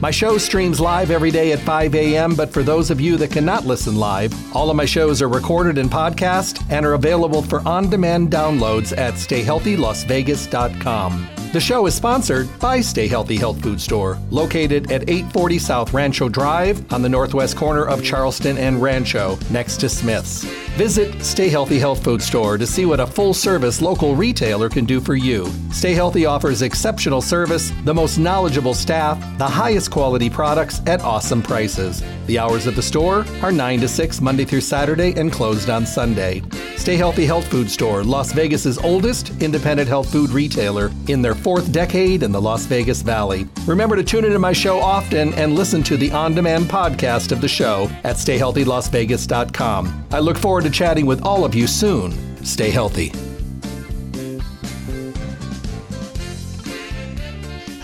My show streams live every day at 5 a.m., but for those of you that cannot listen live, all of my shows are recorded in podcast and are available for on demand downloads at stayhealthylasvegas.com. The show is sponsored by Stay Healthy Health Food Store, located at 840 South Rancho Drive on the northwest corner of Charleston and Rancho, next to Smith's. Visit Stay Healthy Health Food Store to see what a full service local retailer can do for you. Stay Healthy offers exceptional service, the most knowledgeable staff, the highest quality products at awesome prices. The hours of the store are 9 to 6 Monday through Saturday and closed on Sunday. Stay Healthy Health Food Store, Las Vegas's oldest independent health food retailer in their fourth decade in the Las Vegas Valley. Remember to tune into my show often and listen to the on demand podcast of the show at stayhealthylasvegas.com. I look forward to chatting with all of you soon. Stay healthy.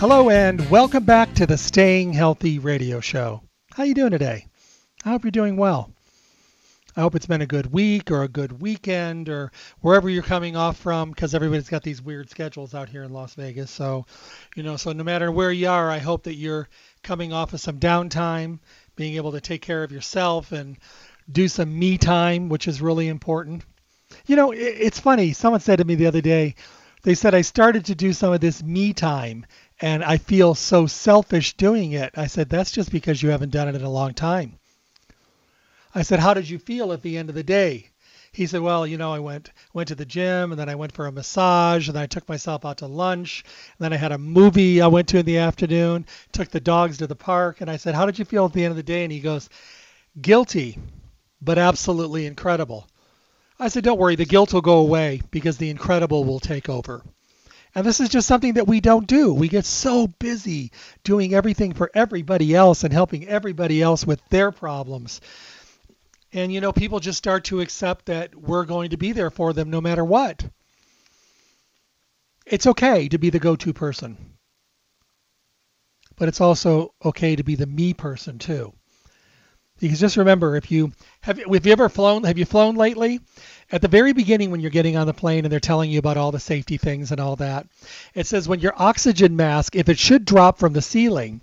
Hello and welcome back to the Staying Healthy radio show. How you doing today? I hope you're doing well. I hope it's been a good week or a good weekend or wherever you're coming off from because everybody's got these weird schedules out here in Las Vegas. So, you know, so no matter where you are, I hope that you're coming off of some downtime, being able to take care of yourself and do some me time, which is really important. You know, it's funny. Someone said to me the other day, they said I started to do some of this me time and I feel so selfish doing it. I said, that's just because you haven't done it in a long time. I said, How did you feel at the end of the day? He said, Well, you know, I went went to the gym and then I went for a massage and then I took myself out to lunch and then I had a movie I went to in the afternoon, took the dogs to the park, and I said, How did you feel at the end of the day? And he goes, Guilty, but absolutely incredible. I said, Don't worry, the guilt will go away because the incredible will take over. And this is just something that we don't do. We get so busy doing everything for everybody else and helping everybody else with their problems and, you know, people just start to accept that we're going to be there for them no matter what. It's okay to be the go to person, but it's also okay to be the me person too. Because just remember, if you have, have you ever flown? Have you flown lately? At the very beginning, when you're getting on the plane and they're telling you about all the safety things and all that, it says when your oxygen mask, if it should drop from the ceiling,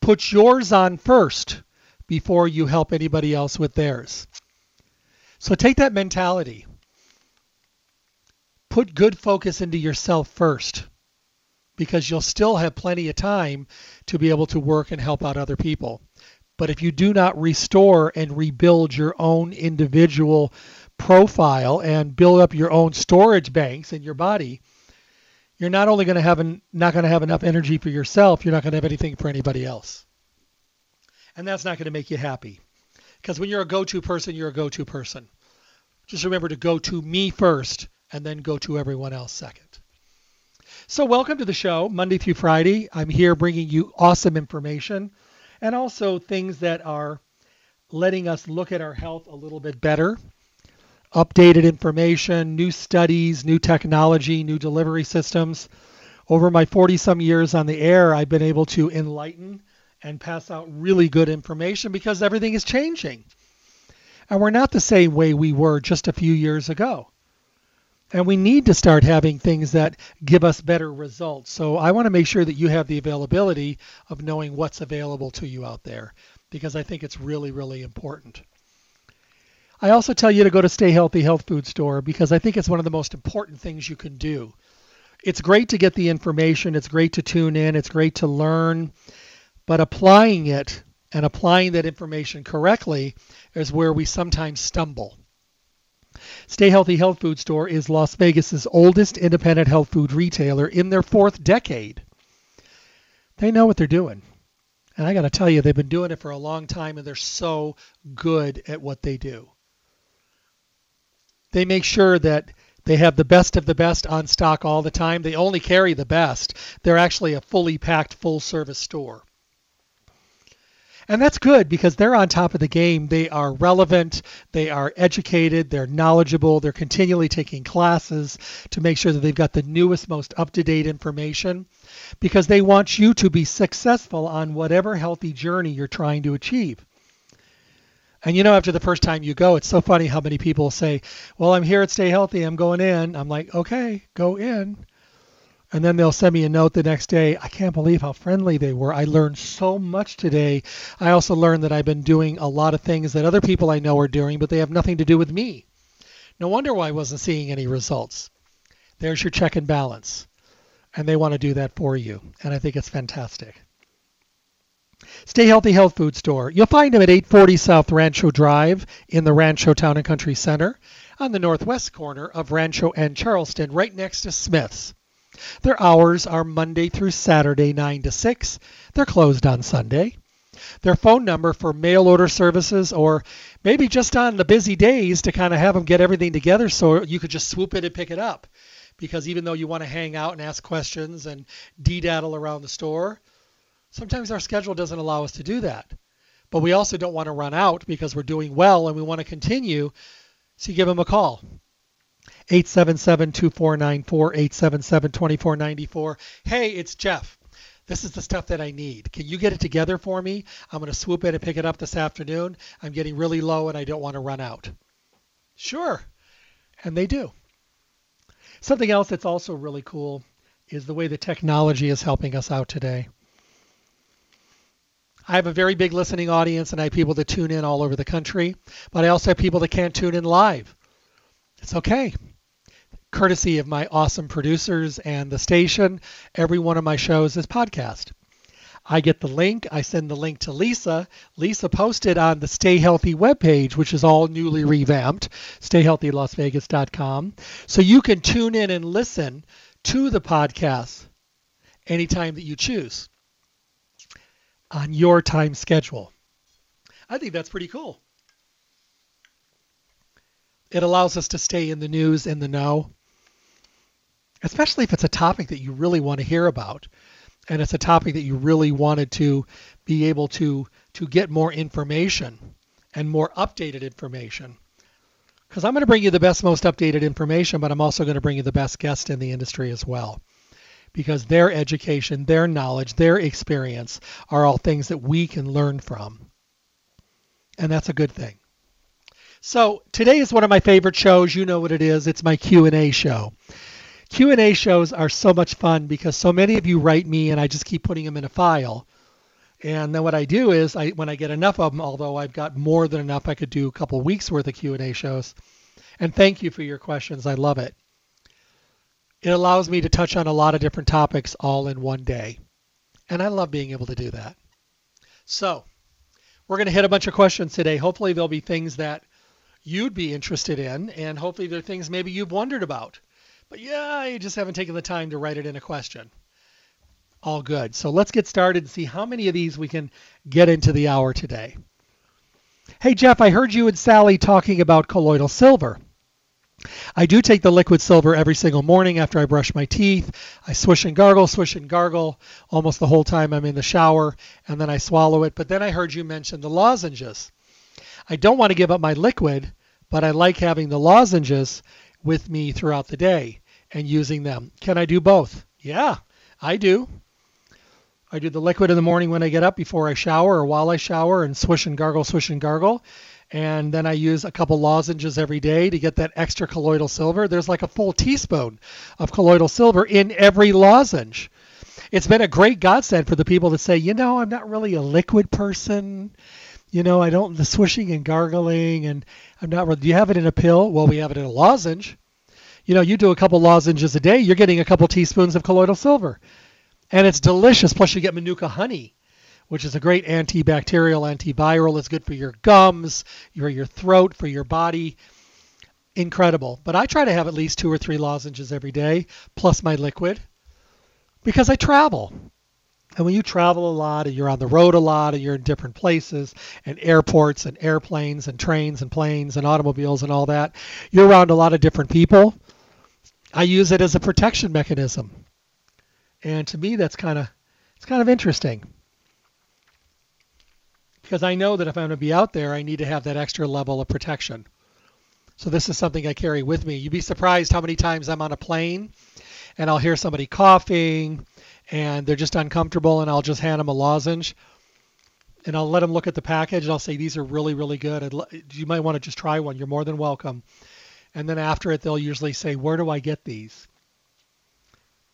put yours on first before you help anybody else with theirs. So take that mentality. Put good focus into yourself first because you'll still have plenty of time to be able to work and help out other people. But if you do not restore and rebuild your own individual profile and build up your own storage banks in your body, you're not only going to have an, not going to have enough energy for yourself, you're not going to have anything for anybody else and that's not going to make you happy. Because when you're a go to person, you're a go to person. Just remember to go to me first and then go to everyone else second. So, welcome to the show, Monday through Friday. I'm here bringing you awesome information and also things that are letting us look at our health a little bit better. Updated information, new studies, new technology, new delivery systems. Over my 40 some years on the air, I've been able to enlighten and pass out really good information because everything is changing. And we're not the same way we were just a few years ago. And we need to start having things that give us better results. So I want to make sure that you have the availability of knowing what's available to you out there because I think it's really, really important. I also tell you to go to Stay Healthy Health Food Store because I think it's one of the most important things you can do. It's great to get the information, it's great to tune in, it's great to learn, but applying it and applying that information correctly is where we sometimes stumble. Stay Healthy Health Food Store is Las Vegas's oldest independent health food retailer in their fourth decade. They know what they're doing. And I got to tell you, they've been doing it for a long time and they're so good at what they do. They make sure that they have the best of the best on stock all the time. They only carry the best. They're actually a fully packed, full service store. And that's good because they're on top of the game. They are relevant, they are educated, they're knowledgeable, they're continually taking classes to make sure that they've got the newest, most up to date information because they want you to be successful on whatever healthy journey you're trying to achieve. And you know, after the first time you go, it's so funny how many people say, Well, I'm here at Stay Healthy, I'm going in. I'm like, Okay, go in. And then they'll send me a note the next day. I can't believe how friendly they were. I learned so much today. I also learned that I've been doing a lot of things that other people I know are doing, but they have nothing to do with me. No wonder why I wasn't seeing any results. There's your check and balance. And they want to do that for you. And I think it's fantastic. Stay Healthy Health Food Store. You'll find them at 840 South Rancho Drive in the Rancho Town and Country Center on the northwest corner of Rancho and Charleston, right next to Smith's. Their hours are Monday through Saturday, 9 to 6. They're closed on Sunday. Their phone number for mail order services or maybe just on the busy days to kind of have them get everything together so you could just swoop in and pick it up. Because even though you want to hang out and ask questions and de-daddle around the store, sometimes our schedule doesn't allow us to do that. But we also don't want to run out because we're doing well and we want to continue. So you give them a call. 877-2494, 877-2494. Hey, it's Jeff. This is the stuff that I need. Can you get it together for me? I'm going to swoop in and pick it up this afternoon. I'm getting really low and I don't want to run out. Sure. And they do. Something else that's also really cool is the way the technology is helping us out today. I have a very big listening audience and I have people that tune in all over the country, but I also have people that can't tune in live. It's okay courtesy of my awesome producers and the station, every one of my shows is podcast. I get the link. I send the link to Lisa. Lisa posted on the Stay Healthy webpage, which is all newly revamped, stayhealthylasvegas.com. So you can tune in and listen to the podcast anytime that you choose on your time schedule. I think that's pretty cool. It allows us to stay in the news and the know especially if it's a topic that you really want to hear about and it's a topic that you really wanted to be able to to get more information and more updated information because i'm going to bring you the best most updated information but i'm also going to bring you the best guest in the industry as well because their education their knowledge their experience are all things that we can learn from and that's a good thing so today is one of my favorite shows you know what it is it's my q&a show Q&A shows are so much fun because so many of you write me and I just keep putting them in a file. And then what I do is I when I get enough of them, although I've got more than enough, I could do a couple weeks worth of Q&A shows. And thank you for your questions. I love it. It allows me to touch on a lot of different topics all in one day. And I love being able to do that. So, we're going to hit a bunch of questions today. Hopefully there'll be things that you'd be interested in and hopefully there are things maybe you've wondered about. But yeah, you just haven't taken the time to write it in a question. All good. So let's get started and see how many of these we can get into the hour today. Hey, Jeff, I heard you and Sally talking about colloidal silver. I do take the liquid silver every single morning after I brush my teeth. I swish and gargle, swish and gargle almost the whole time I'm in the shower, and then I swallow it. But then I heard you mention the lozenges. I don't want to give up my liquid, but I like having the lozenges with me throughout the day and using them. Can I do both? Yeah, I do. I do the liquid in the morning when I get up before I shower or while I shower and swish and gargle, swish and gargle. And then I use a couple lozenges every day to get that extra colloidal silver. There's like a full teaspoon of colloidal silver in every lozenge. It's been a great godsend for the people that say, you know, I'm not really a liquid person. You know, I don't the swishing and gargling, and I'm not. really. Do you have it in a pill? Well, we have it in a lozenge you know, you do a couple lozenges a day, you're getting a couple teaspoons of colloidal silver. And it's delicious. Plus, you get Manuka honey, which is a great antibacterial, antiviral. It's good for your gums, for your throat, for your body. Incredible. But I try to have at least two or three lozenges every day, plus my liquid, because I travel. And when you travel a lot and you're on the road a lot and you're in different places and airports and airplanes and trains and planes and automobiles and all that, you're around a lot of different people. I use it as a protection mechanism. And to me that's kind of it's kind of interesting. Because I know that if I'm going to be out there, I need to have that extra level of protection. So this is something I carry with me. You'd be surprised how many times I'm on a plane and I'll hear somebody coughing and they're just uncomfortable and I'll just hand them a lozenge and I'll let them look at the package and I'll say these are really really good. You might want to just try one. You're more than welcome. And then after it they'll usually say, "Where do I get these?"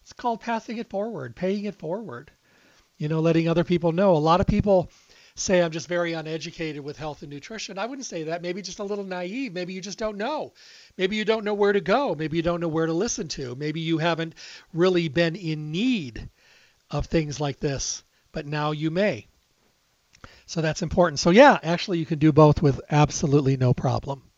It's called passing it forward, paying it forward. You know, letting other people know. A lot of people say I'm just very uneducated with health and nutrition. I wouldn't say that. Maybe just a little naive. Maybe you just don't know. Maybe you don't know where to go. Maybe you don't know where to listen to. Maybe you haven't really been in need of things like this, but now you may. So that's important. So yeah, actually you can do both with absolutely no problem.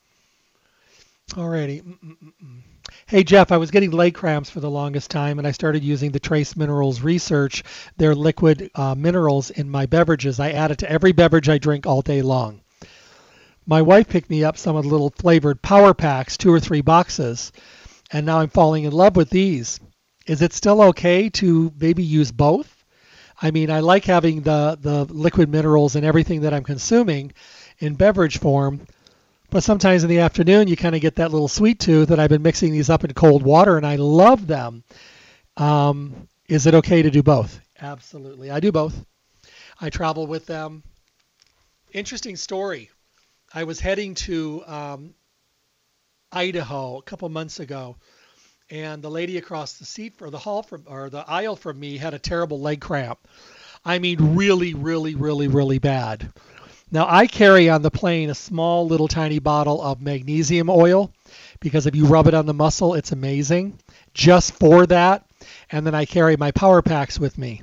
Alrighty. Mm-mm-mm. Hey Jeff, I was getting leg cramps for the longest time, and I started using the Trace Minerals Research, their liquid uh, minerals in my beverages. I add it to every beverage I drink all day long. My wife picked me up some of the little flavored power packs, two or three boxes, and now I'm falling in love with these. Is it still okay to maybe use both? I mean, I like having the, the liquid minerals and everything that I'm consuming in beverage form, but sometimes in the afternoon, you kind of get that little sweet tooth, and I've been mixing these up in cold water, and I love them. Um, is it okay to do both? Absolutely. I do both. I travel with them. Interesting story. I was heading to um, Idaho a couple months ago, and the lady across the seat or the hall from or the aisle from me had a terrible leg cramp. I mean, really, really, really, really bad. Now, I carry on the plane a small little tiny bottle of magnesium oil because if you rub it on the muscle, it's amazing just for that. And then I carry my power packs with me.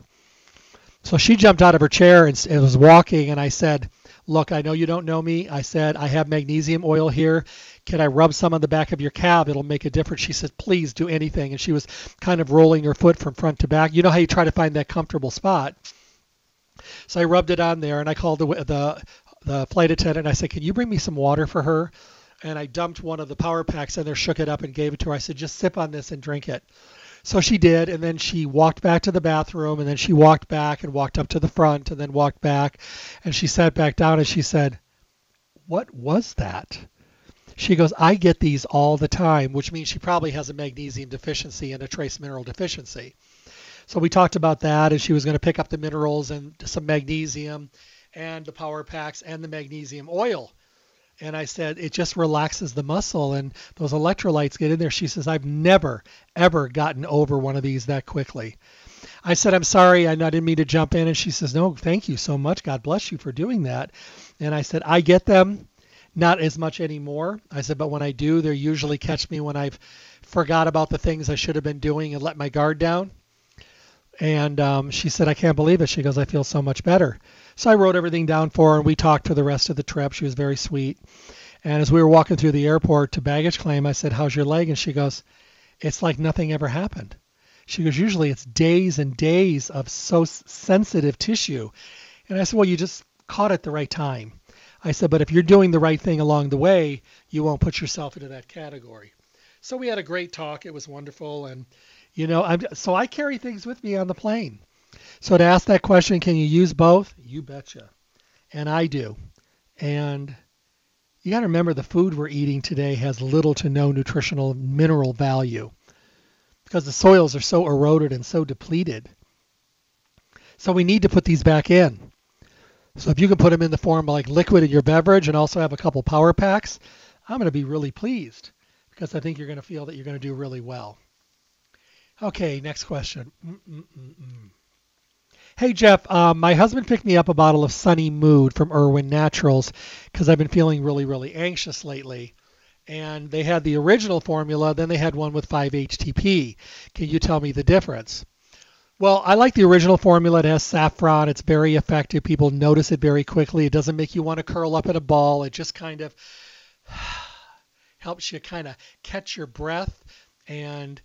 So she jumped out of her chair and, was walking, and I said, Look, I know you don't know me. I said, I have magnesium oil here. Can I rub some on the back of your calf? It'll make a difference. She said, Please do anything. And she was kind of rolling her foot from front to back. You know how you try to find that comfortable spot. So I rubbed it on there, and I called the the, the flight attendant. I said, "Can you bring me some water for her?" And I dumped one of the power packs in there, shook it up, and gave it to her. I said, "Just sip on this and drink it." So she did, and then she walked back to the bathroom, and then she walked back and walked up to the front, and then walked back, and she sat back down, and she said, "What was that?" She goes, I get these all the time, which means she probably has a magnesium deficiency and a trace mineral deficiency. So we talked about that, and she was going to pick up the minerals and some magnesium and the power packs and the magnesium oil. And I said, it just relaxes the muscle and those electrolytes get in there. She says, I've never, ever gotten over one of these that quickly. I said, I'm sorry, I didn't mean to jump in. And she says, No, thank you so much. God bless you for doing that. And I said, I get them, not as much anymore. I said, but when I do, they usually catch me when I've forgot about the things I should have been doing and let my guard down. And um, she said, I can't believe it. She goes, I feel so much better. So I wrote everything down for her, and we talked for the rest of the trip. She was very sweet. And as we were walking through the airport to baggage claim, I said, How's your leg? And she goes, It's like nothing ever happened. She goes, Usually it's days and days of so sensitive tissue. And I said, Well, you just caught it the right time. I said, But if you're doing the right thing along the way, you won't put yourself into that category. So we had a great talk. It was wonderful. And you know, I'm, so I carry things with me on the plane. So to ask that question, can you use both? You betcha. And I do. And you got to remember the food we're eating today has little to no nutritional mineral value because the soils are so eroded and so depleted. So we need to put these back in. So if you can put them in the form like liquid in your beverage and also have a couple power packs, I'm going to be really pleased because I think you're going to feel that you're going to do really well. Okay, next question. Mm-mm-mm-mm. Hey Jeff, um, my husband picked me up a bottle of Sunny Mood from Irwin Naturals because I've been feeling really, really anxious lately. And they had the original formula, then they had one with 5-HTP. Can you tell me the difference? Well, I like the original formula. It has saffron. It's very effective. People notice it very quickly. It doesn't make you want to curl up in a ball. It just kind of helps you kind of catch your breath and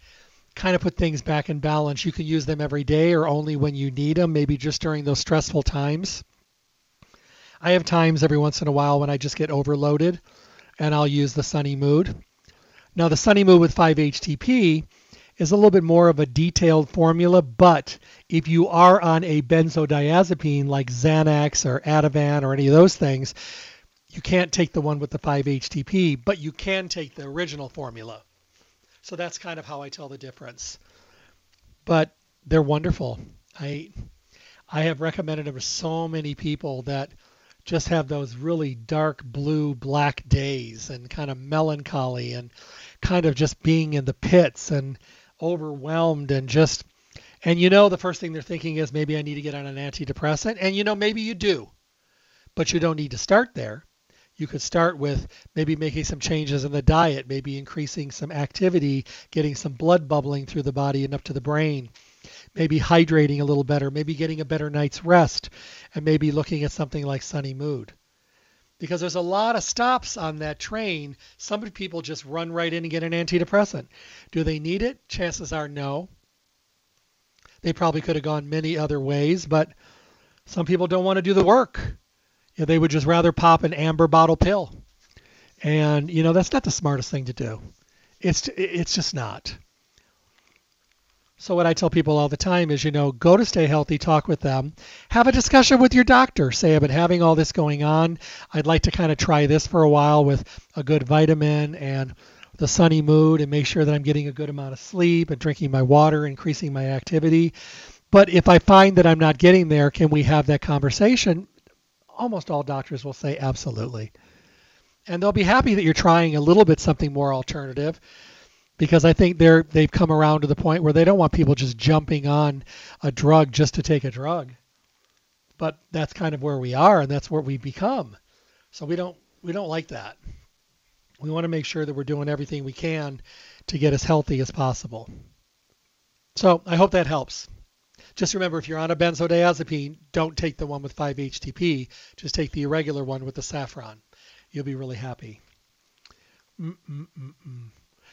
kind of put things back in balance. You can use them every day or only when you need them, maybe just during those stressful times. I have times every once in a while when I just get overloaded and I'll use the Sunny Mood. Now, the Sunny Mood with 5-HTP is a little bit more of a detailed formula, but if you are on a benzodiazepine like Xanax or Ativan or any of those things, you can't take the one with the 5-HTP, but you can take the original formula. So that's kind of how I tell the difference. But they're wonderful. I I have recommended them to so many people that just have those really dark blue black days and kind of melancholy and kind of just being in the pits and overwhelmed and just and you know the first thing they're thinking is maybe I need to get on an antidepressant and you know maybe you do but you don't need to start there you could start with maybe making some changes in the diet maybe increasing some activity getting some blood bubbling through the body and up to the brain maybe hydrating a little better maybe getting a better night's rest and maybe looking at something like sunny mood because there's a lot of stops on that train. Some people just run right in and get an antidepressant. Do they need it? Chances are no. They probably could have gone many other ways, but some people don't want to do the work. Know, they would just rather pop an amber bottle pill. And you know, that's not the smartest thing to do. It's it's just not. So what I tell people all the time is, you know, go to Stay Healthy, talk with them, have a discussion with your doctor. Say, I've been having all this going on. I'd like to kind of try this for a while with a good vitamin and the sunny mood and make sure that I'm getting a good amount of sleep and drinking my water, increasing my activity. But if I find that I'm not getting there, can we have that conversation? Almost all doctors will say absolutely. And they'll be happy that you're trying a little bit something more alternative because I think they're they've come around to the point where they don't want people just jumping on a drug just to take a drug. But that's kind of where we are and that's where we become. So we don't we don't like that. We want to make sure that we're doing everything we can to get as healthy as possible. So I hope that helps. Just remember if you're on a benzodiazepine, don't take the one with 5-HTP. Just take the irregular one with the saffron. You'll be really happy. Mm-mm-mm-mm.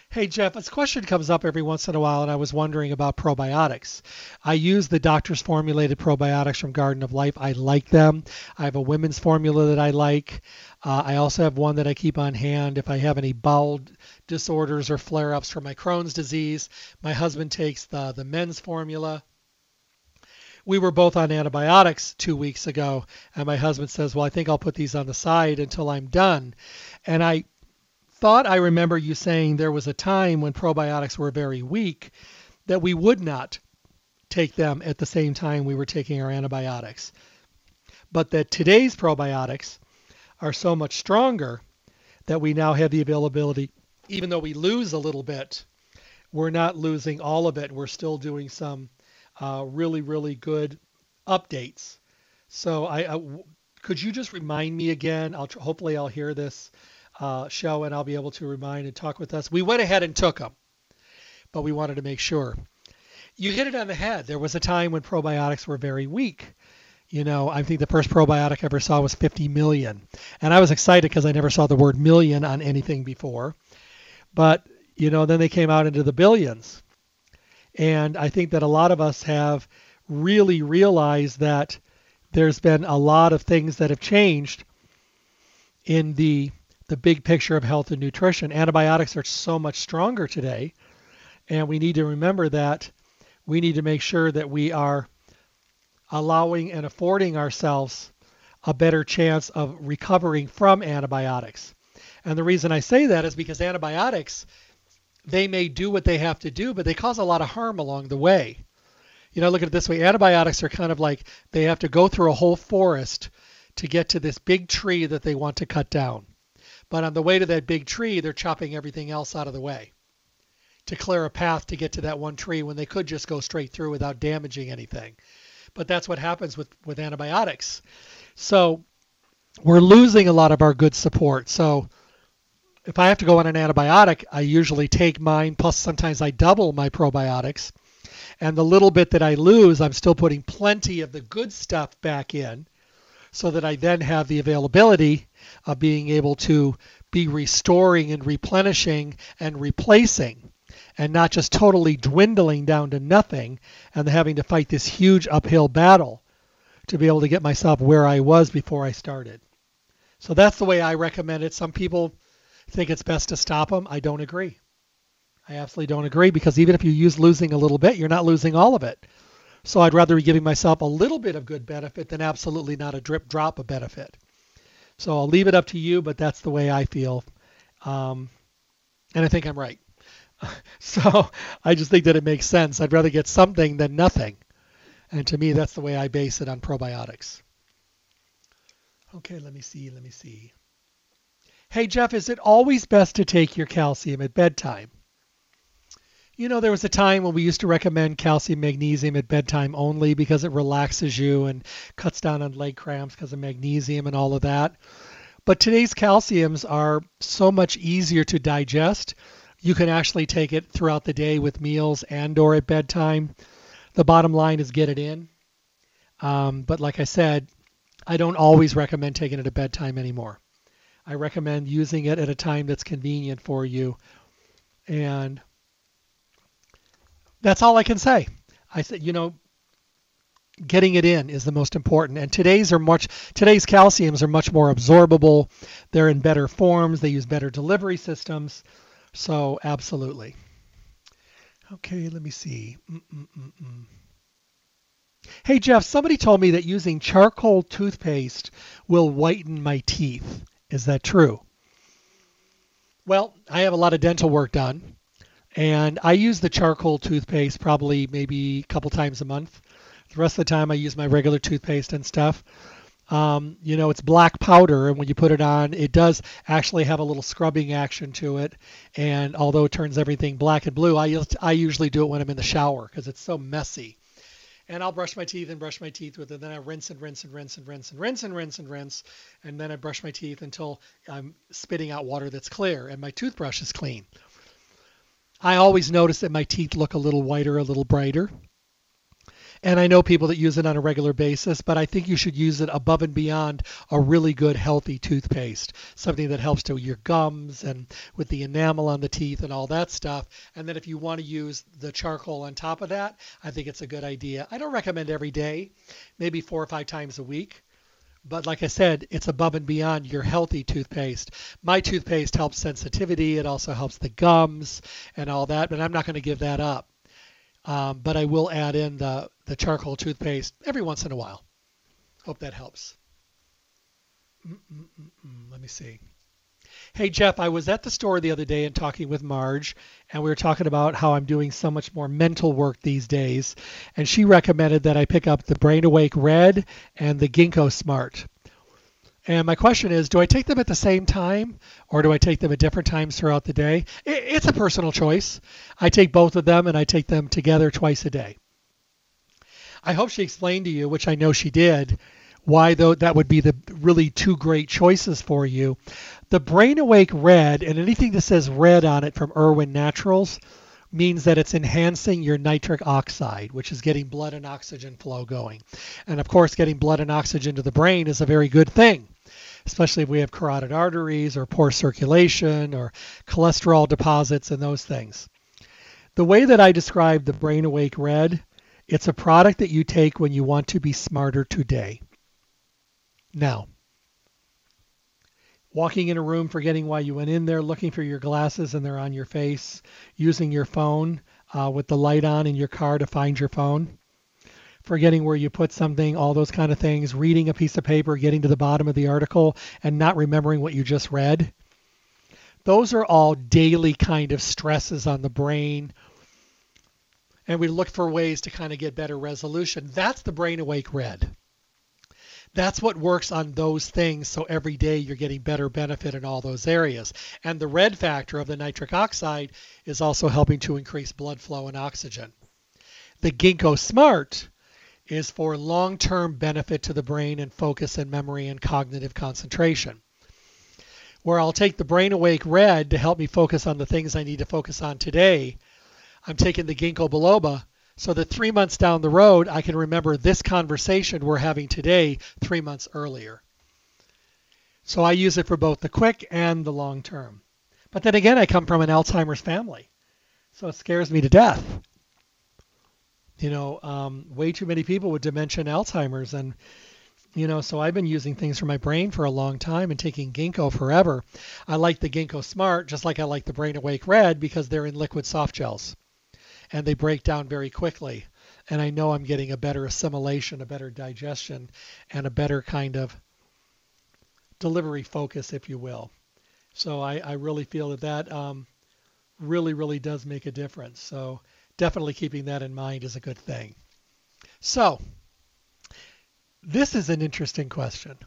Hey, Jeff, this question comes up every once in a while, and I was wondering about probiotics. I use the doctor's formulated probiotics from Garden of Life. I like them. I have a women's formula that I like. Uh, I also have one that I keep on hand if I have any bowel disorders or flare ups from my Crohn's disease. My husband takes the, the men's formula we were both on antibiotics two weeks ago, and my husband says, Well, I think I'll put these on the side until I'm done. And I thought I remember you saying there was a time when probiotics were very weak that we would not take them at the same time we were taking our antibiotics. But that today's probiotics are so much stronger that we now have the availability, even though we lose a little bit, we're not losing all of it. We're still doing some uh, really, really good updates. So I, I, could you just remind me again? I'll hopefully I'll hear this uh, show and I'll be able to remind and talk with us. We went ahead and took them, but we wanted to make sure. You hit it on the head. There was a time when probiotics were very weak. You know, I think the first probiotic I ever saw was 50 million. And I was excited because I never saw the word million on anything before. But, you know, then they came out into the billions. And I think that a lot of us have really realized that there's been a lot of things that have changed in the the big picture of health and nutrition. Antibiotics are so much stronger today, and we need to remember that we need to make sure that we are allowing and affording ourselves a better chance of recovering from antibiotics. And the reason I say that is because antibiotics, they may do what they have to do, but they cause a lot of harm along the way. You know, look at it this way antibiotics are kind of like they have to go through a whole forest to get to this big tree that they want to cut down. But on the way to that big tree, they're chopping everything else out of the way to clear a path to get to that one tree when they could just go straight through without damaging anything. But that's what happens with, with antibiotics. So we're losing a lot of our good support. So if I have to go on an antibiotic, I usually take mine, plus sometimes I double my probiotics. And the little bit that I lose, I'm still putting plenty of the good stuff back in so that I then have the availability of being able to be restoring and replenishing and replacing and not just totally dwindling down to nothing and having to fight this huge uphill battle to be able to get myself where I was before I started. So that's the way I recommend it. Some people think it's best to stop them. I don't agree. I absolutely don't agree because even if you use losing a little bit, you're not losing all of it. So I'd rather be giving myself a little bit of good benefit than absolutely not a drip drop of benefit. So I'll leave it up to you, but that's the way I feel. Um, and I think I'm right. so I just think that it makes sense. I'd rather get something than nothing. And to me, that's the way I base it on probiotics. Okay, let me see. Let me see. Hey, Jeff, is it always best to take your calcium at bedtime? You know, there was a time when we used to recommend calcium magnesium at bedtime only because it relaxes you and cuts down on leg cramps because of magnesium and all of that. But today's calciums are so much easier to digest. You can actually take it throughout the day with meals and or at bedtime. The bottom line is get it in. Um, but like I said, I don't always recommend taking it at bedtime anymore. I recommend using it at a time that's convenient for you. And that's all I can say. I said, you know, getting it in is the most important. And today's are much today's calciums are much more absorbable. They're in better forms. They use better delivery systems. So absolutely. Okay, let me see. Mm-mm-mm-mm. Hey Jeff, somebody told me that using charcoal toothpaste will whiten my teeth. Is that true? Well, I have a lot of dental work done, and I use the charcoal toothpaste probably maybe a couple times a month. The rest of the time, I use my regular toothpaste and stuff. Um, you know, it's black powder, and when you put it on, it does actually have a little scrubbing action to it. And although it turns everything black and blue, I, I usually do it when I'm in the shower because it's so messy. And I'll brush my teeth and brush my teeth with it. Then I rinse and rinse and rinse and rinse and rinse and rinse and rinse. And then I brush my teeth until I'm spitting out water that's clear and my toothbrush is clean. I always notice that my teeth look a little whiter, a little brighter. And I know people that use it on a regular basis, but I think you should use it above and beyond a really good, healthy toothpaste. Something that helps to your gums and with the enamel on the teeth and all that stuff. And then if you want to use the charcoal on top of that, I think it's a good idea. I don't recommend every day, maybe four or five times a week. But like I said, it's above and beyond your healthy toothpaste. My toothpaste helps sensitivity. It also helps the gums and all that, but I'm not going to give that up. Um, but I will add in the, the charcoal toothpaste every once in a while. Hope that helps. Mm-mm-mm-mm. Let me see. Hey Jeff, I was at the store the other day and talking with Marge, and we were talking about how I'm doing so much more mental work these days, and she recommended that I pick up the Brain Awake Red and the Ginkgo Smart. And my question is, do I take them at the same time or do I take them at different times throughout the day? It's a personal choice. I take both of them and I take them together twice a day. I hope she explained to you, which I know she did, why though that would be the really two great choices for you. The Brain Awake Red and anything that says red on it from Irwin Naturals means that it's enhancing your nitric oxide, which is getting blood and oxygen flow going. And of course, getting blood and oxygen to the brain is a very good thing, especially if we have carotid arteries or poor circulation or cholesterol deposits and those things. The way that I describe the Brain Awake Red, it's a product that you take when you want to be smarter today. Now, walking in a room, forgetting why you went in there, looking for your glasses and they're on your face, using your phone uh, with the light on in your car to find your phone, forgetting where you put something, all those kind of things, reading a piece of paper, getting to the bottom of the article, and not remembering what you just read. Those are all daily kind of stresses on the brain. And we look for ways to kind of get better resolution. That's the brain awake red that's what works on those things. So every day you're getting better benefit in all those areas. And the red factor of the nitric oxide is also helping to increase blood flow and oxygen. The Ginkgo Smart is for long term benefit to the brain and focus and memory and cognitive concentration. Where I'll take the Brain Awake Red to help me focus on the things I need to focus on today, I'm taking the Ginkgo biloba so that three months down the road, I can remember this conversation we're having today three months earlier. So I use it for both the quick and the long term. But then again, I come from an Alzheimer's family, so it scares me to death. You know, um, way too many people with dementia and Alzheimer's, and You know, so I've been using things for my brain for a long time and taking ginkgo forever. I like the ginkgo smart just like I like the brain awake red because they're in liquid soft gels and they break down very quickly. And I know I'm getting a better assimilation, a better digestion, and a better kind of delivery focus, if you will. So I, I really feel that that um, really, really does make a difference. So definitely keeping that in mind is a good thing. So this is an interesting question.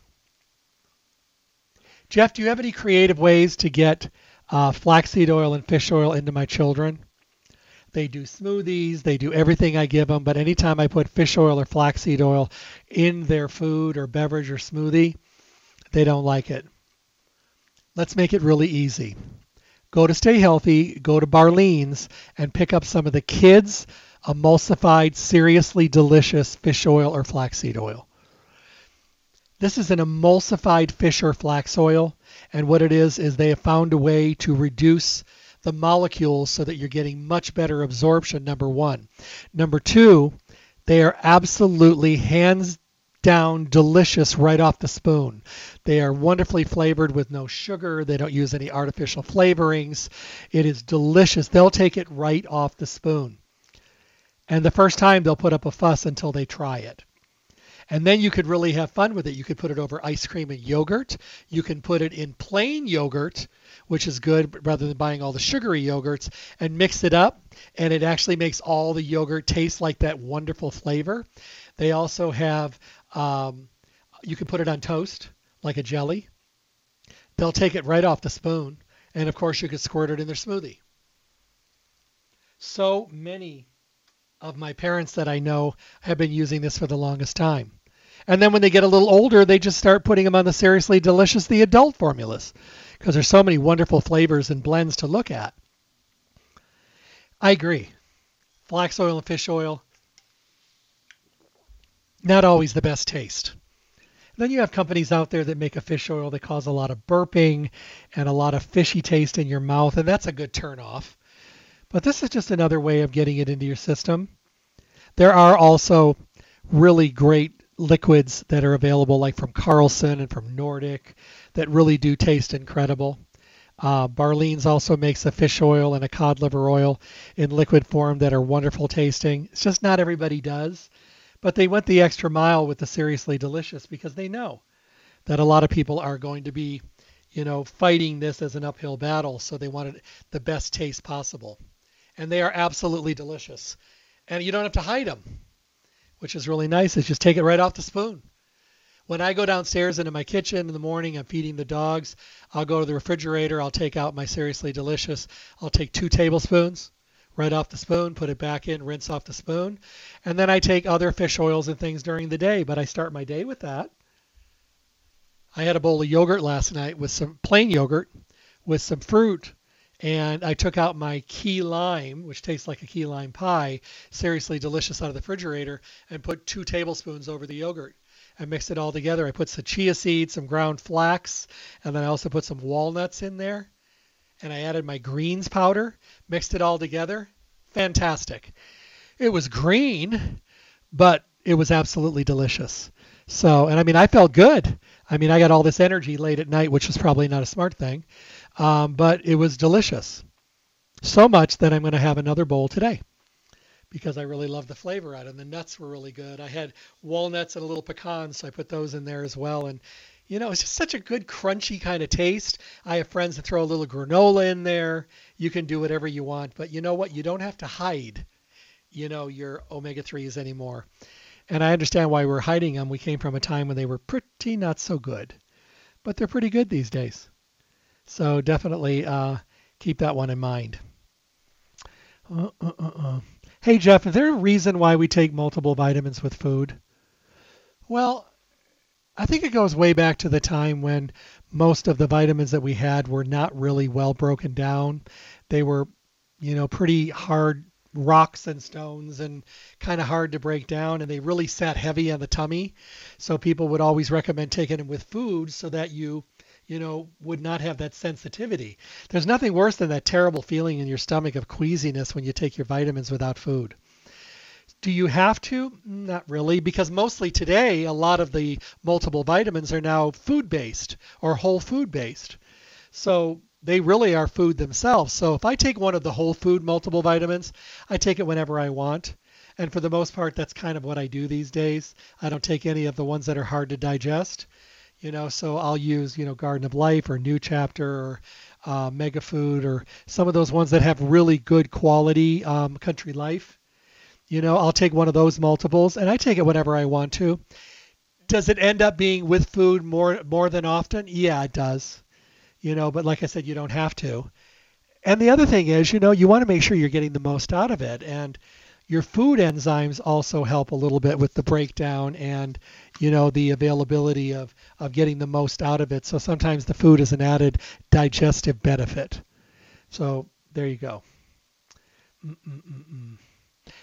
Jeff, do you have any creative ways to get uh, flaxseed oil and fish oil into my children? They do smoothies, they do everything I give them, but anytime I put fish oil or flaxseed oil in their food or beverage or smoothie, they don't like it. Let's make it really easy. Go to Stay Healthy, go to Barlean's, and pick up some of the kids' emulsified, seriously delicious fish oil or flaxseed oil. This is an emulsified fish or flax oil, and what it is is they have found a way to reduce the molecules so that you're getting much better absorption, number one. Number two, they are absolutely hands down delicious right off the spoon. They are wonderfully flavored with no sugar. They don't use any artificial flavorings. It is delicious. They'll take it right off the spoon. And the first time they'll put up a fuss until they try it. And then you could really have fun with it. You could put it over ice cream and yogurt. You can put it in plain yogurt which is good rather than buying all the sugary yogurts, and mix it up. And it actually makes all the yogurt taste like that wonderful flavor. They also have, um, you can put it on toast like a jelly. They'll take it right off the spoon. And of course, you can squirt it in their smoothie. So many of my parents that I know have been using this for the longest time. And then when they get a little older, they just start putting them on the seriously delicious, the adult formulas because there's so many wonderful flavors and blends to look at. I agree. Flax oil and fish oil, not always the best taste. Then you have companies out there that make a fish oil that cause a lot of burping and a lot of fishy taste in your mouth, and that's a good turnoff. But this is just another way of getting it into your system. There are also really great liquids that are available, like from Carlson and from Nordic, that really do taste incredible. Uh, Barlean's also makes a fish oil and a cod liver oil in liquid form that are wonderful tasting. It's just not everybody does, but they went the extra mile with the seriously delicious because they know that a lot of people are going to be, you know, fighting this as an uphill battle, so they wanted the best taste possible. And they are absolutely delicious. And you don't have to hide them, which is really nice. Is just take it right off the spoon. When I go downstairs into my kitchen in the morning, I'm feeding the dogs. I'll go to the refrigerator. I'll take out my Seriously Delicious. I'll take two tablespoons right off the spoon, put it back in, rinse off the spoon. And then I take other fish oils and things during the day, but I start my day with that. I had a bowl of yogurt last night with some plain yogurt with some fruit. And I took out my key lime, which tastes like a key lime pie, seriously delicious out of the refrigerator, and put two tablespoons over the yogurt. I mixed it all together. I put some chia seeds, some ground flax, and then I also put some walnuts in there. And I added my greens powder, mixed it all together. Fantastic. It was green, but it was absolutely delicious. So, and I mean, I felt good. I mean, I got all this energy late at night, which was probably not a smart thing, um, but it was delicious. So much that I'm going to have another bowl today because I really love the flavor out of. And the nuts were really good. I had walnuts and a little pecans, so I put those in there as well. And you know, it's just such a good crunchy kind of taste. I have friends that throw a little granola in there. You can do whatever you want, but you know what? You don't have to hide, you know, your omega 3s anymore. And I understand why we're hiding them. We came from a time when they were pretty not so good, but they're pretty good these days. So definitely uh, keep that one in mind. Uh, uh, uh, uh. Hey, Jeff, is there a reason why we take multiple vitamins with food? Well, I think it goes way back to the time when most of the vitamins that we had were not really well broken down. They were, you know, pretty hard rocks and stones and kind of hard to break down and they really sat heavy on the tummy. So people would always recommend taking them with food so that you you know, would not have that sensitivity. There's nothing worse than that terrible feeling in your stomach of queasiness when you take your vitamins without food. Do you have to? Not really, because mostly today, a lot of the multiple vitamins are now food based or whole food based. So they really are food themselves. So if I take one of the whole food multiple vitamins, I take it whenever I want. And for the most part, that's kind of what I do these days. I don't take any of the ones that are hard to digest. You know, so I'll use, you know, Garden of Life or New Chapter or uh, Mega Food or some of those ones that have really good quality um, Country Life. You know, I'll take one of those multiples and I take it whenever I want to. Does it end up being with food more more than often? Yeah, it does you know, but like I said, you don't have to. And the other thing is, you know, you want to make sure you're getting the most out of it. And your food enzymes also help a little bit with the breakdown and, you know, the availability of, of getting the most out of it. So sometimes the food is an added digestive benefit. So there you go. Mm-mm-mm-mm.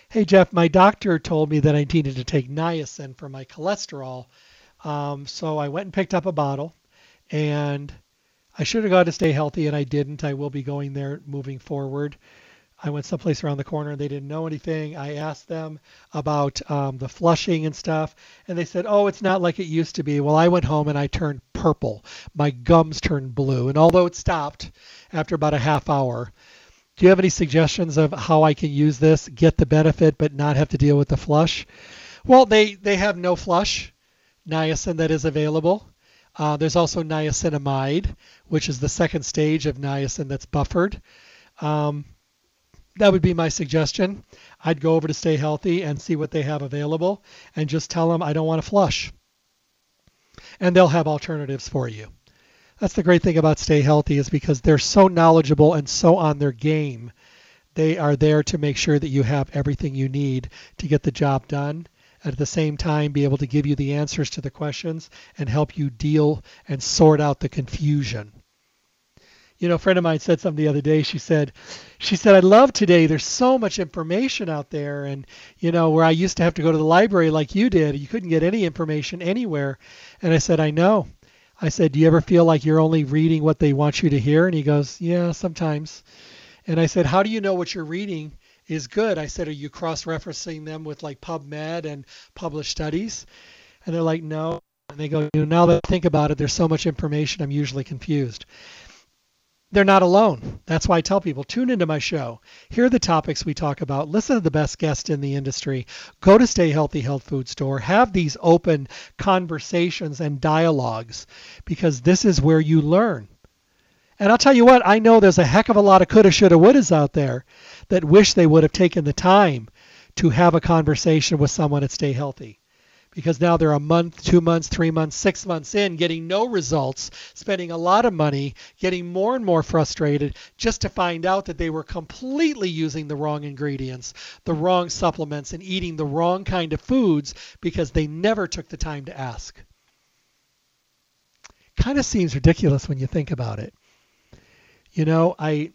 Hey, Jeff, my doctor told me that I needed to take niacin for my cholesterol. Um, so I went and picked up a bottle and I should have gone to stay healthy and I didn't. I will be going there moving forward. I went someplace around the corner and they didn't know anything. I asked them about um, the flushing and stuff, and they said, "Oh, it's not like it used to be." Well, I went home and I turned purple. My gums turned blue, and although it stopped after about a half hour, do you have any suggestions of how I can use this, get the benefit, but not have to deal with the flush? Well, they they have no flush niacin that is available. Uh, there's also niacinamide, which is the second stage of niacin that's buffered. Um, that would be my suggestion. I'd go over to Stay Healthy and see what they have available and just tell them I don't want to flush. And they'll have alternatives for you. That's the great thing about Stay Healthy is because they're so knowledgeable and so on their game. They are there to make sure that you have everything you need to get the job done at the same time be able to give you the answers to the questions and help you deal and sort out the confusion. You know, a friend of mine said something the other day. She said, she said, I love today. There's so much information out there. And, you know, where I used to have to go to the library like you did, you couldn't get any information anywhere. And I said, I know. I said, Do you ever feel like you're only reading what they want you to hear? And he goes, Yeah, sometimes. And I said, How do you know what you're reading is good. I said, are you cross-referencing them with like PubMed and published studies? And they're like, no. And they go, you know, now that I think about it, there's so much information, I'm usually confused. They're not alone. That's why I tell people tune into my show. Here are the topics we talk about. Listen to the best guests in the industry. Go to Stay Healthy Health Food Store. Have these open conversations and dialogues because this is where you learn. And I'll tell you what, I know there's a heck of a lot of coulda, shoulda, wouldas out there that wish they would have taken the time to have a conversation with someone at Stay Healthy. Because now they're a month, two months, three months, six months in, getting no results, spending a lot of money, getting more and more frustrated just to find out that they were completely using the wrong ingredients, the wrong supplements, and eating the wrong kind of foods because they never took the time to ask. Kind of seems ridiculous when you think about it. You know, I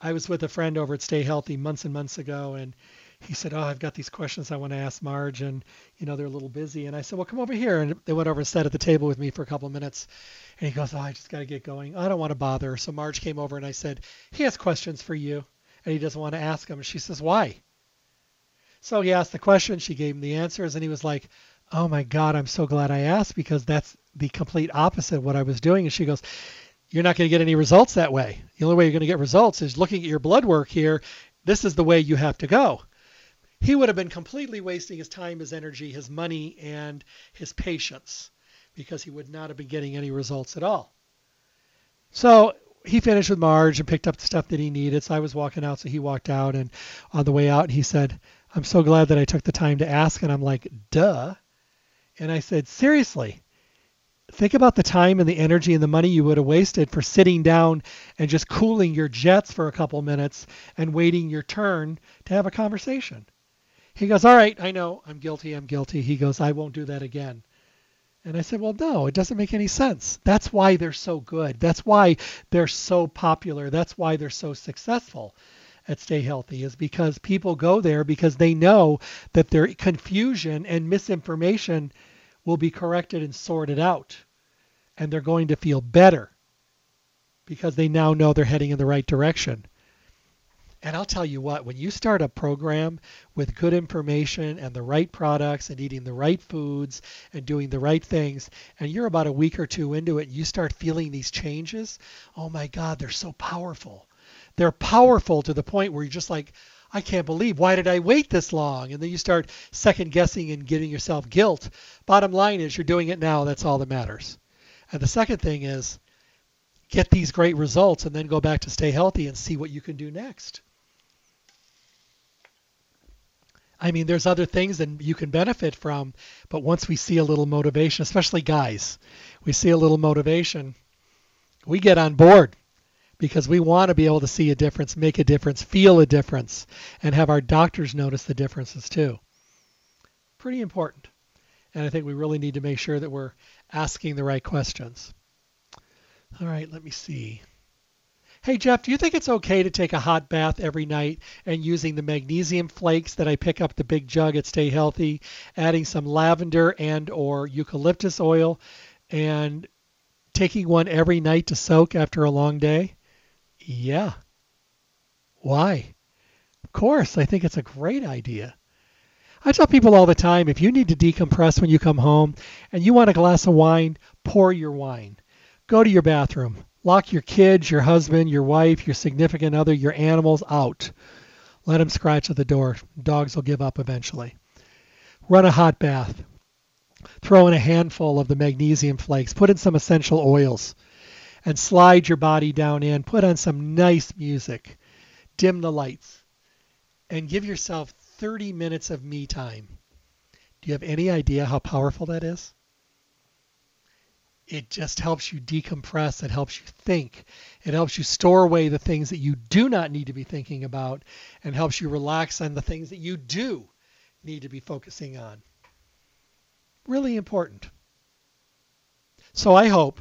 I was with a friend over at Stay Healthy months and months ago, and he said, "Oh, I've got these questions I want to ask Marge, and you know they're a little busy." And I said, "Well, come over here." And they went over and sat at the table with me for a couple of minutes. And he goes, "Oh, I just got to get going. I don't want to bother." So Marge came over and I said, "He has questions for you, and he doesn't want to ask them." And she says, "Why?" So he asked the question. She gave him the answers, and he was like, "Oh my God, I'm so glad I asked because that's the complete opposite of what I was doing." And she goes, you're not going to get any results that way. The only way you're going to get results is looking at your blood work here. This is the way you have to go. He would have been completely wasting his time, his energy, his money, and his patience because he would not have been getting any results at all. So he finished with Marge and picked up the stuff that he needed. So I was walking out, so he walked out, and on the way out, he said, "I'm so glad that I took the time to ask." And I'm like, "Duh." And I said, "Seriously, think about the time and the energy and the money you would have wasted for sitting down and just cooling your jets for a couple minutes and waiting your turn to have a conversation. He goes, All right, I know, I'm guilty, I'm guilty. He goes, I won't do that again. And I said, Well, no, it doesn't make any sense. That's why they're so good. That's why they're so popular. That's why they're so successful at Stay Healthy, is because people go there because they know that their confusion and misinformation will be corrected and sorted out. And they're going to feel better because they now know they're heading in the right direction. And I'll tell you what, when you start a program with good information and the right products and eating the right foods and doing the right things, and you're about a week or two into it, and you start feeling these changes, oh my God, they're so powerful. They're powerful to the point where you're just like, I can't believe why did I wait this long? And then you start second guessing and giving yourself guilt. Bottom line is you're doing it now. That's all that matters. And the second thing is get these great results and then go back to stay healthy and see what you can do next. I mean, there's other things that you can benefit from, but once we see a little motivation, especially guys, we see a little motivation, we get on board because we want to be able to see a difference, make a difference, feel a difference, and have our doctors notice the differences too. Pretty important. And I think we really need to make sure that we're asking the right questions. All right, let me see. Hey, Jeff, do you think it's okay to take a hot bath every night and using the magnesium flakes that I pick up the big jug at Stay Healthy, adding some lavender and or eucalyptus oil and taking one every night to soak after a long day? Yeah. Why? Of course, I think it's a great idea. I tell people all the time if you need to decompress when you come home and you want a glass of wine, pour your wine. Go to your bathroom, Lock your kids, your husband, your wife, your significant other, your animals out. Let them scratch at the door. Dogs will give up eventually. Run a hot bath. Throw in a handful of the magnesium flakes. Put in some essential oils. And slide your body down in. Put on some nice music. Dim the lights. And give yourself 30 minutes of me time. Do you have any idea how powerful that is? It just helps you decompress. It helps you think. It helps you store away the things that you do not need to be thinking about and helps you relax on the things that you do need to be focusing on. Really important. So I hope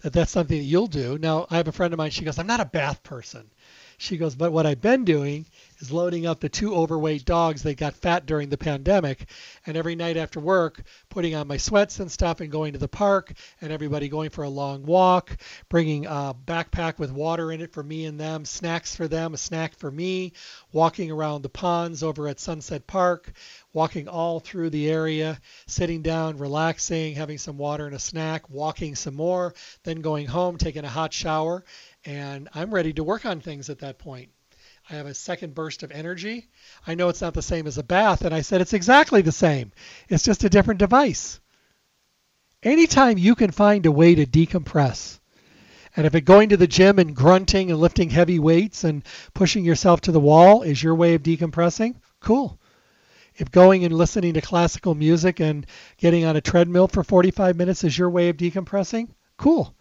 that that's something that you'll do. Now, I have a friend of mine, she goes, I'm not a bath person. She goes, but what I've been doing is loading up the two overweight dogs that got fat during the pandemic. And every night after work, putting on my sweats and stuff and going to the park and everybody going for a long walk, bringing a backpack with water in it for me and them, snacks for them, a snack for me, walking around the ponds over at Sunset Park, walking all through the area, sitting down, relaxing, having some water and a snack, walking some more, then going home, taking a hot shower and I'm ready to work on things at that point. I have a second burst of energy. I know it's not the same as a bath, and I said it's exactly the same. It's just a different device. Anytime you can find a way to decompress, and if it going to the gym and grunting and lifting heavy weights and pushing yourself to the wall is your way of decompressing, cool. If going and listening to classical music and getting on a treadmill for 45 minutes is your way of decompressing, cool.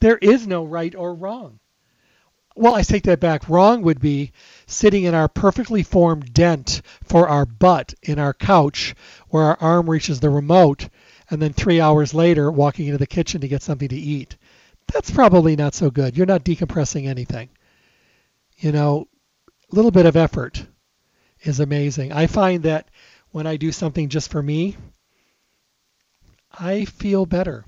There is no right or wrong. Well, I take that back. Wrong would be sitting in our perfectly formed dent for our butt in our couch where our arm reaches the remote, and then three hours later walking into the kitchen to get something to eat. That's probably not so good. You're not decompressing anything. You know, a little bit of effort is amazing. I find that when I do something just for me, I feel better.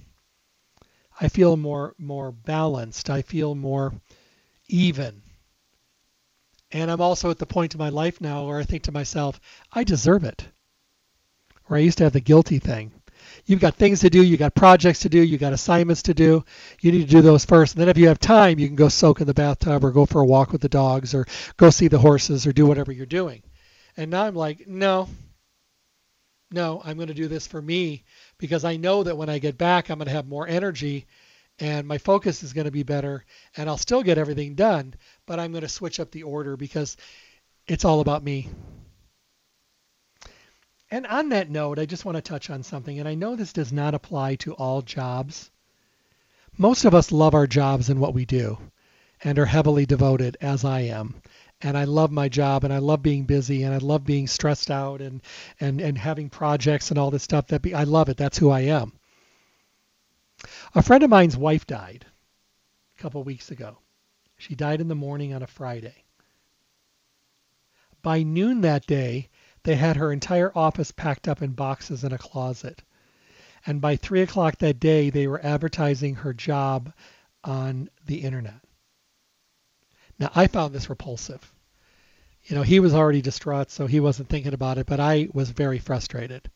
I feel more more balanced. I feel more even. And I'm also at the point in my life now where I think to myself, I deserve it. Where I used to have the guilty thing. You've got things to do, you've got projects to do, you've got assignments to do. You need to do those first. And then if you have time, you can go soak in the bathtub or go for a walk with the dogs or go see the horses or do whatever you're doing. And now I'm like, no, no, I'm going to do this for me because I know that when I get back, I'm going to have more energy and my focus is going to be better and I'll still get everything done, but I'm going to switch up the order because it's all about me. And on that note, I just want to touch on something, and I know this does not apply to all jobs. Most of us love our jobs and what we do and are heavily devoted, as I am and I love my job and I love being busy and I love being stressed out and and and having projects and all this stuff that be, I love it that's who I am a friend of mine's wife died a couple weeks ago she died in the morning on a Friday by noon that day they had her entire office packed up in boxes in a closet and by three o'clock that day they were advertising her job on the internet now, I found this repulsive. You know, he was already distraught, so he wasn't thinking about it, but I was very frustrated.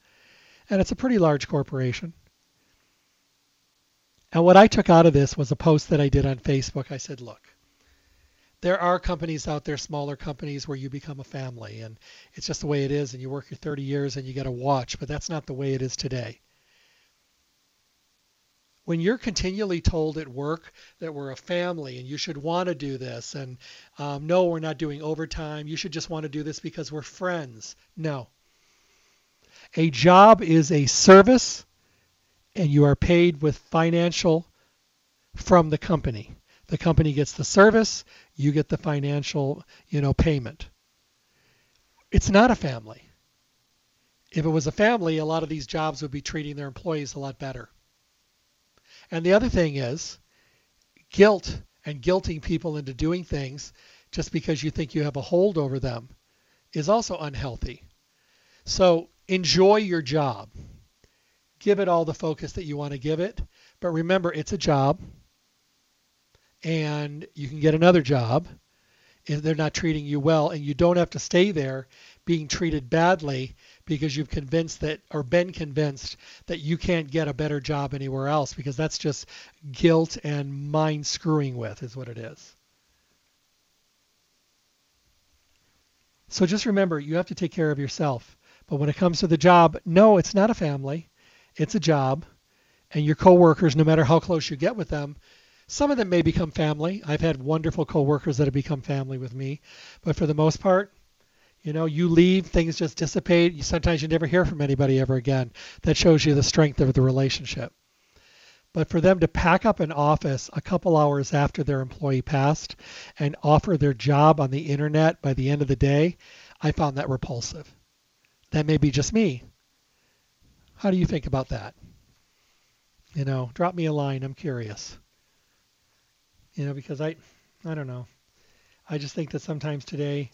And it's a pretty large corporation. And what I took out of this was a post that I did on Facebook. I said, look, there are companies out there, smaller companies, where you become a family, and it's just the way it is, and you work your 30 years and you get a watch, but that's not the way it is today. When you're continually told at work that we're a family and you should want to do this, and um, no, we're not doing overtime, you should just want to do this because we're friends. No. A job is a service and you are paid with financial from the company. The company gets the service, you get the financial, you know, payment. It's not a family. If it was a family, a lot of these jobs would be treating their employees a lot better. And the other thing is guilt and guilting people into doing things just because you think you have a hold over them is also unhealthy. So enjoy your job give it all the focus that you want to give it. But remember, it's a job, and you can get another job if they're not treating you well, and you don't have to stay there being treated badly because you've convinced that or been convinced that you can't get a better job anywhere else because that's just guilt and mind screwing with is what it is. So just remember, you have to take care of yourself. But when it comes to the job, no, it's not a family. It's a job, and your coworkers, no matter how close you get with them, some of them may become family. I've had wonderful coworkers that have become family with me, but for the most part, you know, you leave, things just dissipate. Sometimes you never hear from anybody ever again. That shows you the strength of the relationship. But for them to pack up an office a couple hours after their employee passed and offer their job on the internet by the end of the day, I found that repulsive. That may be just me, how do you think about that? You know, drop me a line. I'm curious. You know, because I, I don't know. I just think that sometimes today,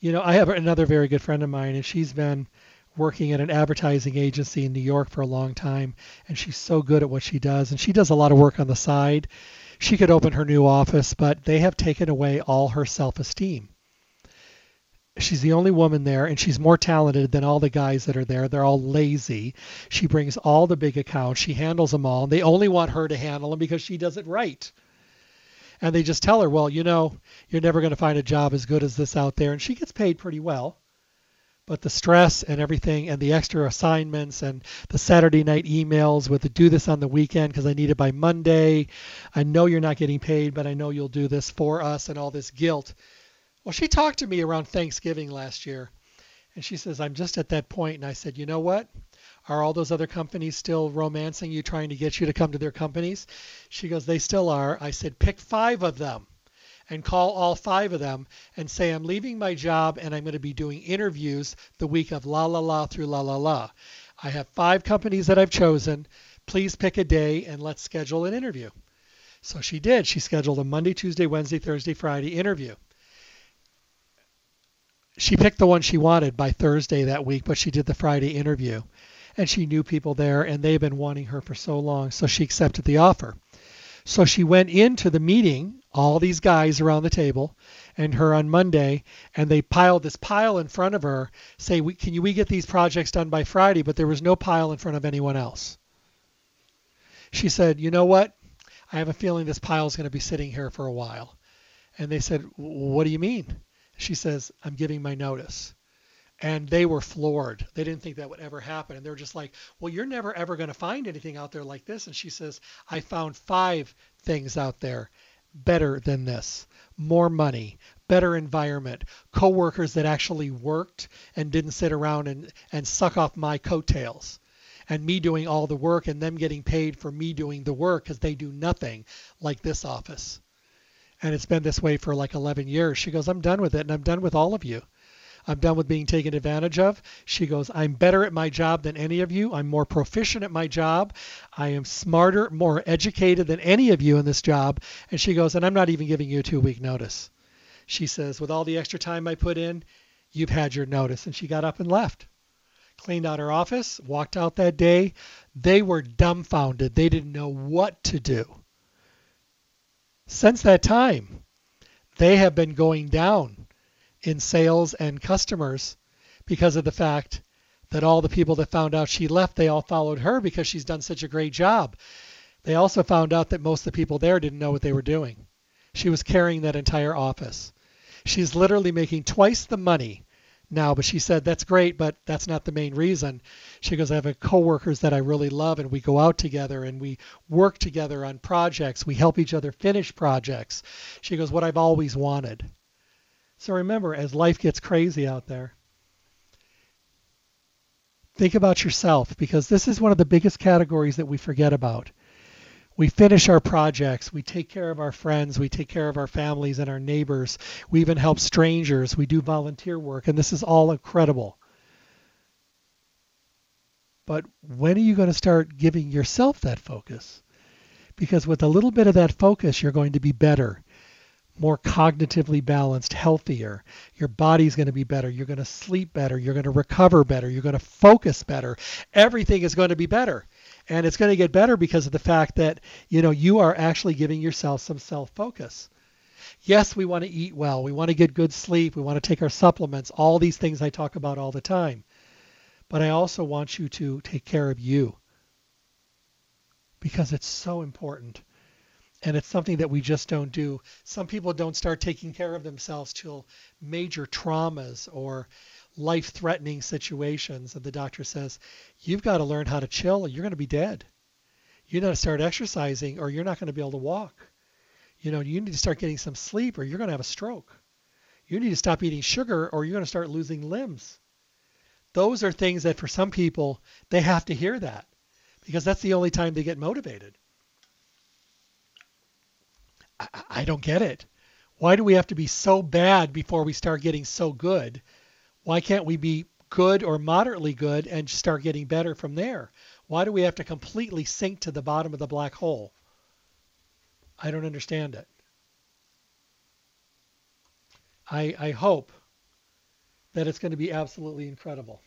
you know, I have another very good friend of mine, and she's been working at an advertising agency in New York for a long time, and she's so good at what she does, and she does a lot of work on the side. She could open her new office, but they have taken away all her self-esteem she's the only woman there and she's more talented than all the guys that are there. They're all lazy. She brings all the big accounts. She handles them all. And they only want her to handle them because she does it right. And they just tell her well you know you're never going to find a job as good as this out there. And she gets paid pretty well. But the stress and everything and the extra assignments and the saturday night emails with the do this on the weekend because i need it by monday. I know you're not getting paid but i know you'll do this for us and all this guilt well, she talked to me around Thanksgiving last year, and she says, I'm just at that point. And I said, You know what? Are all those other companies still romancing you, trying to get you to come to their companies? She goes, They still are. I said, Pick five of them and call all five of them and say, I'm leaving my job and I'm going to be doing interviews the week of la la la through la la la. I have five companies that I've chosen. Please pick a day and let's schedule an interview. So she did. She scheduled a Monday, Tuesday, Wednesday, Thursday, Friday interview she picked the one she wanted by Thursday that week, but she did the Friday interview. And she knew people there, and they've been wanting her for so long, so she accepted the offer. So she went into the meeting, all these guys around the table, and her on Monday, and they piled this pile in front of her, say, "Can you we get these projects done by Friday?" But there was no pile in front of anyone else. She said, "You know what? I have a feeling this pile is going to be sitting here for a while." And they said, "What do you mean?" She says, I'm giving my notice. And they were floored. They didn't think that would ever happen. And they're just like, well, you're never ever going to find anything out there like this. And she says, I found five things out there better than this more money, better environment, coworkers that actually worked and didn't sit around and, and suck off my coattails and me doing all the work and them getting paid for me doing the work because they do nothing like this office and it's been this way for like 11 years. She goes, I'm done with it, and I'm done with all of you. I'm done with being taken advantage of. She goes, I'm better at my job than any of you. I'm more proficient at my job. I am smarter, more educated than any of you in this job. And she goes, and I'm not even giving you a two week notice. She says, with all the extra time I put in, you've had your notice. And she got up and left. Cleaned out her office, walked out that day. They were dumbfounded. They didn't know what to do. Since that time, they have been going down in sales and customers because of the fact that all the people that found out she left, they all followed her because she's done such a great job. They also found out that most of the people there didn't know what they were doing. She was carrying that entire office. She's literally making twice the money now, but she said that's great, but that's not the main reason. She goes, I have a coworkers that I really love, and we go out together and we work together on projects. We help each other finish projects. She goes, what I've always wanted. So remember, as life gets crazy out there, think about yourself because this is one of the biggest categories that we forget about we finish our projects, we take care of our friends, we take care of our families and our neighbors, we even help strangers, we do volunteer work, and this is all incredible. But when are you going to start giving yourself that focus? Because with a little bit of that focus, you're going to be better, more cognitively balanced, healthier. Your body's going to be better. You're going to sleep better. You're going to recover better. You're going to focus better. Everything is going to be better and it's going to get better because of the fact that you know you are actually giving yourself some self-focus. Yes we want to eat well. We want to get good sleep. We want to take our supplements. All these things i talk about all the time. But i also want you to take care of you. Because it's so important. And it's something that we just don't do. Some people don't start taking care of themselves till major traumas or life threatening situations. And the doctor says, You've got to learn how to chill or you're going to be dead. You got to start exercising or you're not going to be able to walk. You know, you need to start getting some sleep or you're going to have a stroke. You need to stop eating sugar or you're going to start losing limbs. Those are things that for some people, they have to hear that because that's the only time they get motivated. I, I don't get it. Why do we have to be so bad before we start getting so good? Why can't we be good or moderately good and start getting better from there? Why do we have to completely sink to the bottom of the black hole? I don't understand it. I, I hope that it's going to be absolutely incredible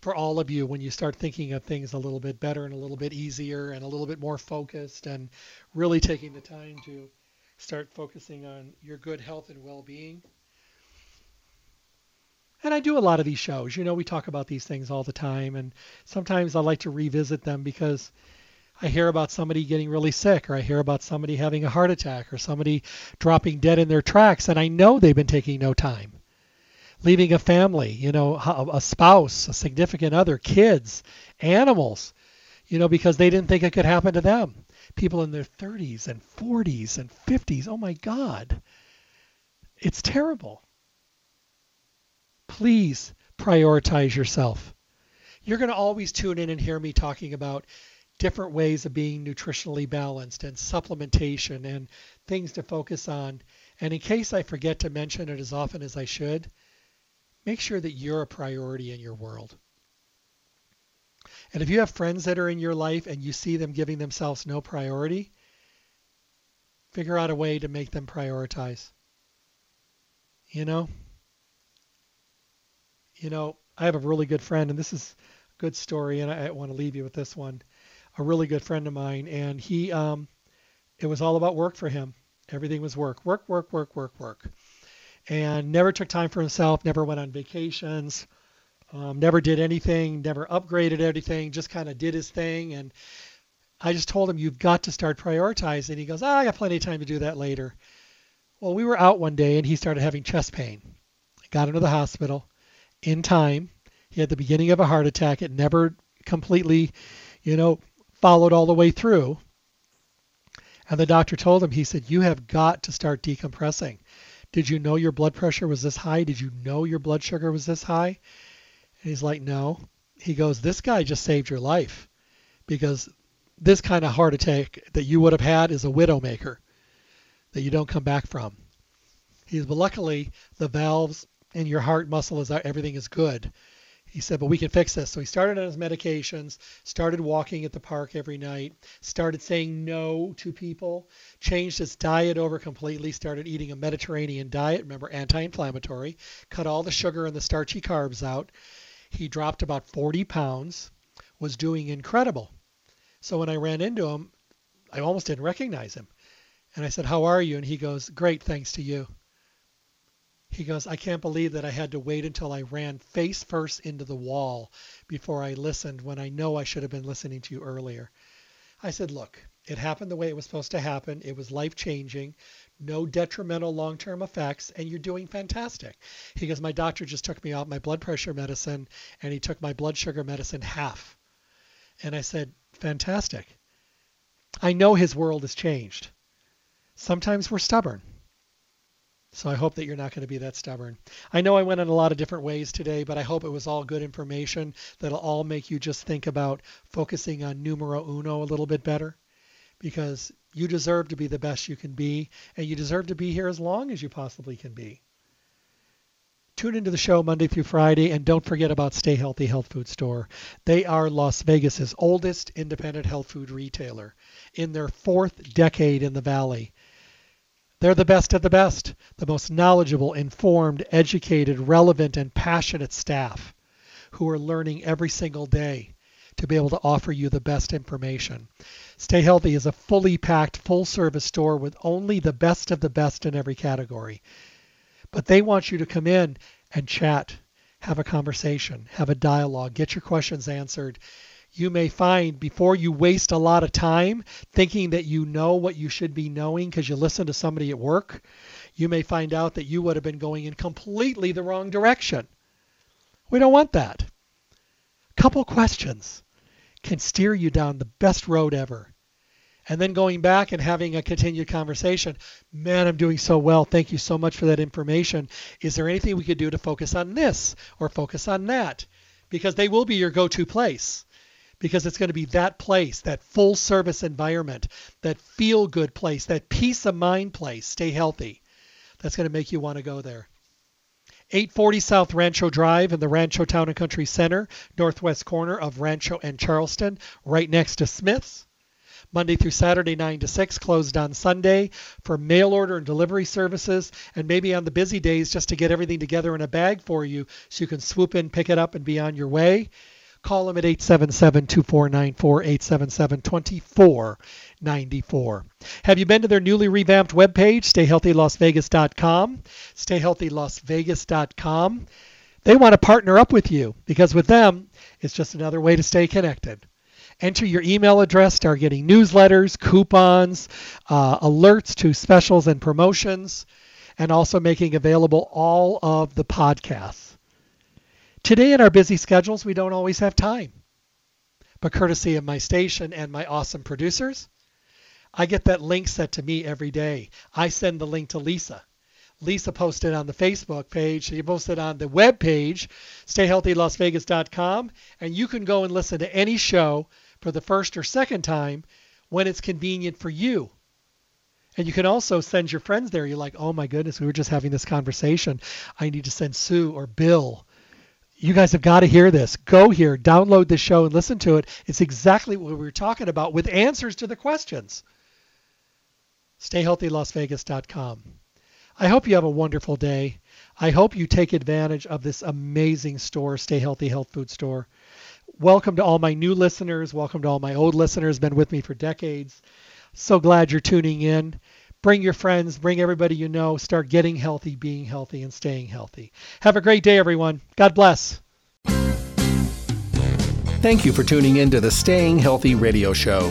for all of you when you start thinking of things a little bit better and a little bit easier and a little bit more focused and really taking the time to start focusing on your good health and well-being and I do a lot of these shows. You know, we talk about these things all the time, and sometimes I like to revisit them because I hear about somebody getting really sick, or I hear about somebody having a heart attack, or somebody dropping dead in their tracks, and I know they've been taking no time. Leaving a family, you know, a spouse, a significant other, kids, animals, you know, because they didn't think it could happen to them. People in their 30s and 40s and 50s. Oh my God. It's terrible please prioritize yourself. You're going to always tune in and hear me talking about different ways of being nutritionally balanced and supplementation and things to focus on. And in case I forget to mention it as often as I should, make sure that you're a priority in your world. And if you have friends that are in your life and you see them giving themselves no priority, figure out a way to make them prioritize. You know? You know, I have a really good friend, and this is a good story, and I, I want to leave you with this one. A really good friend of mine, and he, um, it was all about work for him. Everything was work, work, work, work, work, work, and never took time for himself. Never went on vacations. Um, never did anything. Never upgraded anything. Just kind of did his thing, and I just told him, you've got to start prioritizing. He goes, oh, I got plenty of time to do that later. Well, we were out one day and he started having chest pain. Got into the hospital in time. He had the beginning of a heart attack. It never completely, you know, followed all the way through. And the doctor told him, he said, You have got to start decompressing. Did you know your blood pressure was this high? Did you know your blood sugar was this high? And he's like, No. He goes, This guy just saved your life because this kind of heart attack that you would have had is a widowmaker that you don't come back from. He's but luckily the valves and your heart muscle is everything is good. He said, but we can fix this. So he started on his medications, started walking at the park every night, started saying no to people, changed his diet over completely, started eating a Mediterranean diet, remember anti-inflammatory, cut all the sugar and the starchy carbs out. He dropped about 40 pounds, was doing incredible. So when I ran into him, I almost didn't recognize him. And I said, "How are you?" And he goes, "Great, thanks to you." He goes, I can't believe that I had to wait until I ran face first into the wall before I listened when I know I should have been listening to you earlier. I said, Look, it happened the way it was supposed to happen. It was life changing, no detrimental long term effects, and you're doing fantastic. He goes, My doctor just took me off my blood pressure medicine and he took my blood sugar medicine half. And I said, Fantastic. I know his world has changed. Sometimes we're stubborn. So I hope that you're not going to be that stubborn. I know I went in a lot of different ways today, but I hope it was all good information that'll all make you just think about focusing on numero uno a little bit better because you deserve to be the best you can be and you deserve to be here as long as you possibly can be. Tune into the show Monday through Friday and don't forget about Stay Healthy Health Food Store. They are Las Vegas's oldest independent health food retailer in their fourth decade in the valley. They're the best of the best, the most knowledgeable, informed, educated, relevant, and passionate staff who are learning every single day to be able to offer you the best information. Stay Healthy is a fully packed, full service store with only the best of the best in every category. But they want you to come in and chat, have a conversation, have a dialogue, get your questions answered, you may find before you waste a lot of time thinking that you know what you should be knowing because you listen to somebody at work, you may find out that you would have been going in completely the wrong direction. We don't want that. A couple questions can steer you down the best road ever. And then going back and having a continued conversation. Man, I'm doing so well. Thank you so much for that information. Is there anything we could do to focus on this or focus on that? Because they will be your go to place because it's going to be that place, that full service environment, that feel good place, that peace of mind place. Stay healthy. That's going to make you want to go there. 840 South Rancho Drive in the Rancho Town and Country Center, northwest corner of Rancho and Charleston, right next to Smith's. Monday through Saturday, 9 to 6, closed on Sunday for mail order and delivery services, and maybe on the busy days just to get everything together in a bag for you so you can swoop in, pick it up, and be on your way. Call them at 877-2494, 877-2494. Have you been to their newly revamped webpage, stayhealthylasvegas.com? Stayhealthylasvegas.com. They want to partner up with you because with them, it's just another way to stay connected. Enter your email address, start getting newsletters, coupons, uh, alerts to specials and promotions, and also making available all of the podcasts. Today, in our busy schedules, we don't always have time. But courtesy of my station and my awesome producers, I get that link sent to me every day. I send the link to Lisa. Lisa posted on the Facebook page. She posted on the web page, stayhealthylasvegas.com, and you can go and listen to any show for the first or second time when it's convenient for you. And you can also send your friends there. You're like, oh my goodness, we were just having this conversation. I need to send Sue or Bill you guys have got to hear this. Go here, download the show, and listen to it. It's exactly what we were talking about with answers to the questions. StayHealthyLasVegas.com. I hope you have a wonderful day. I hope you take advantage of this amazing store, Stay Healthy Health Food Store. Welcome to all my new listeners. Welcome to all my old listeners. Been with me for decades. So glad you're tuning in bring your friends, bring everybody you know, start getting healthy, being healthy, and staying healthy. Have a great day, everyone. God bless. Thank you for tuning in to the Staying Healthy Radio Show.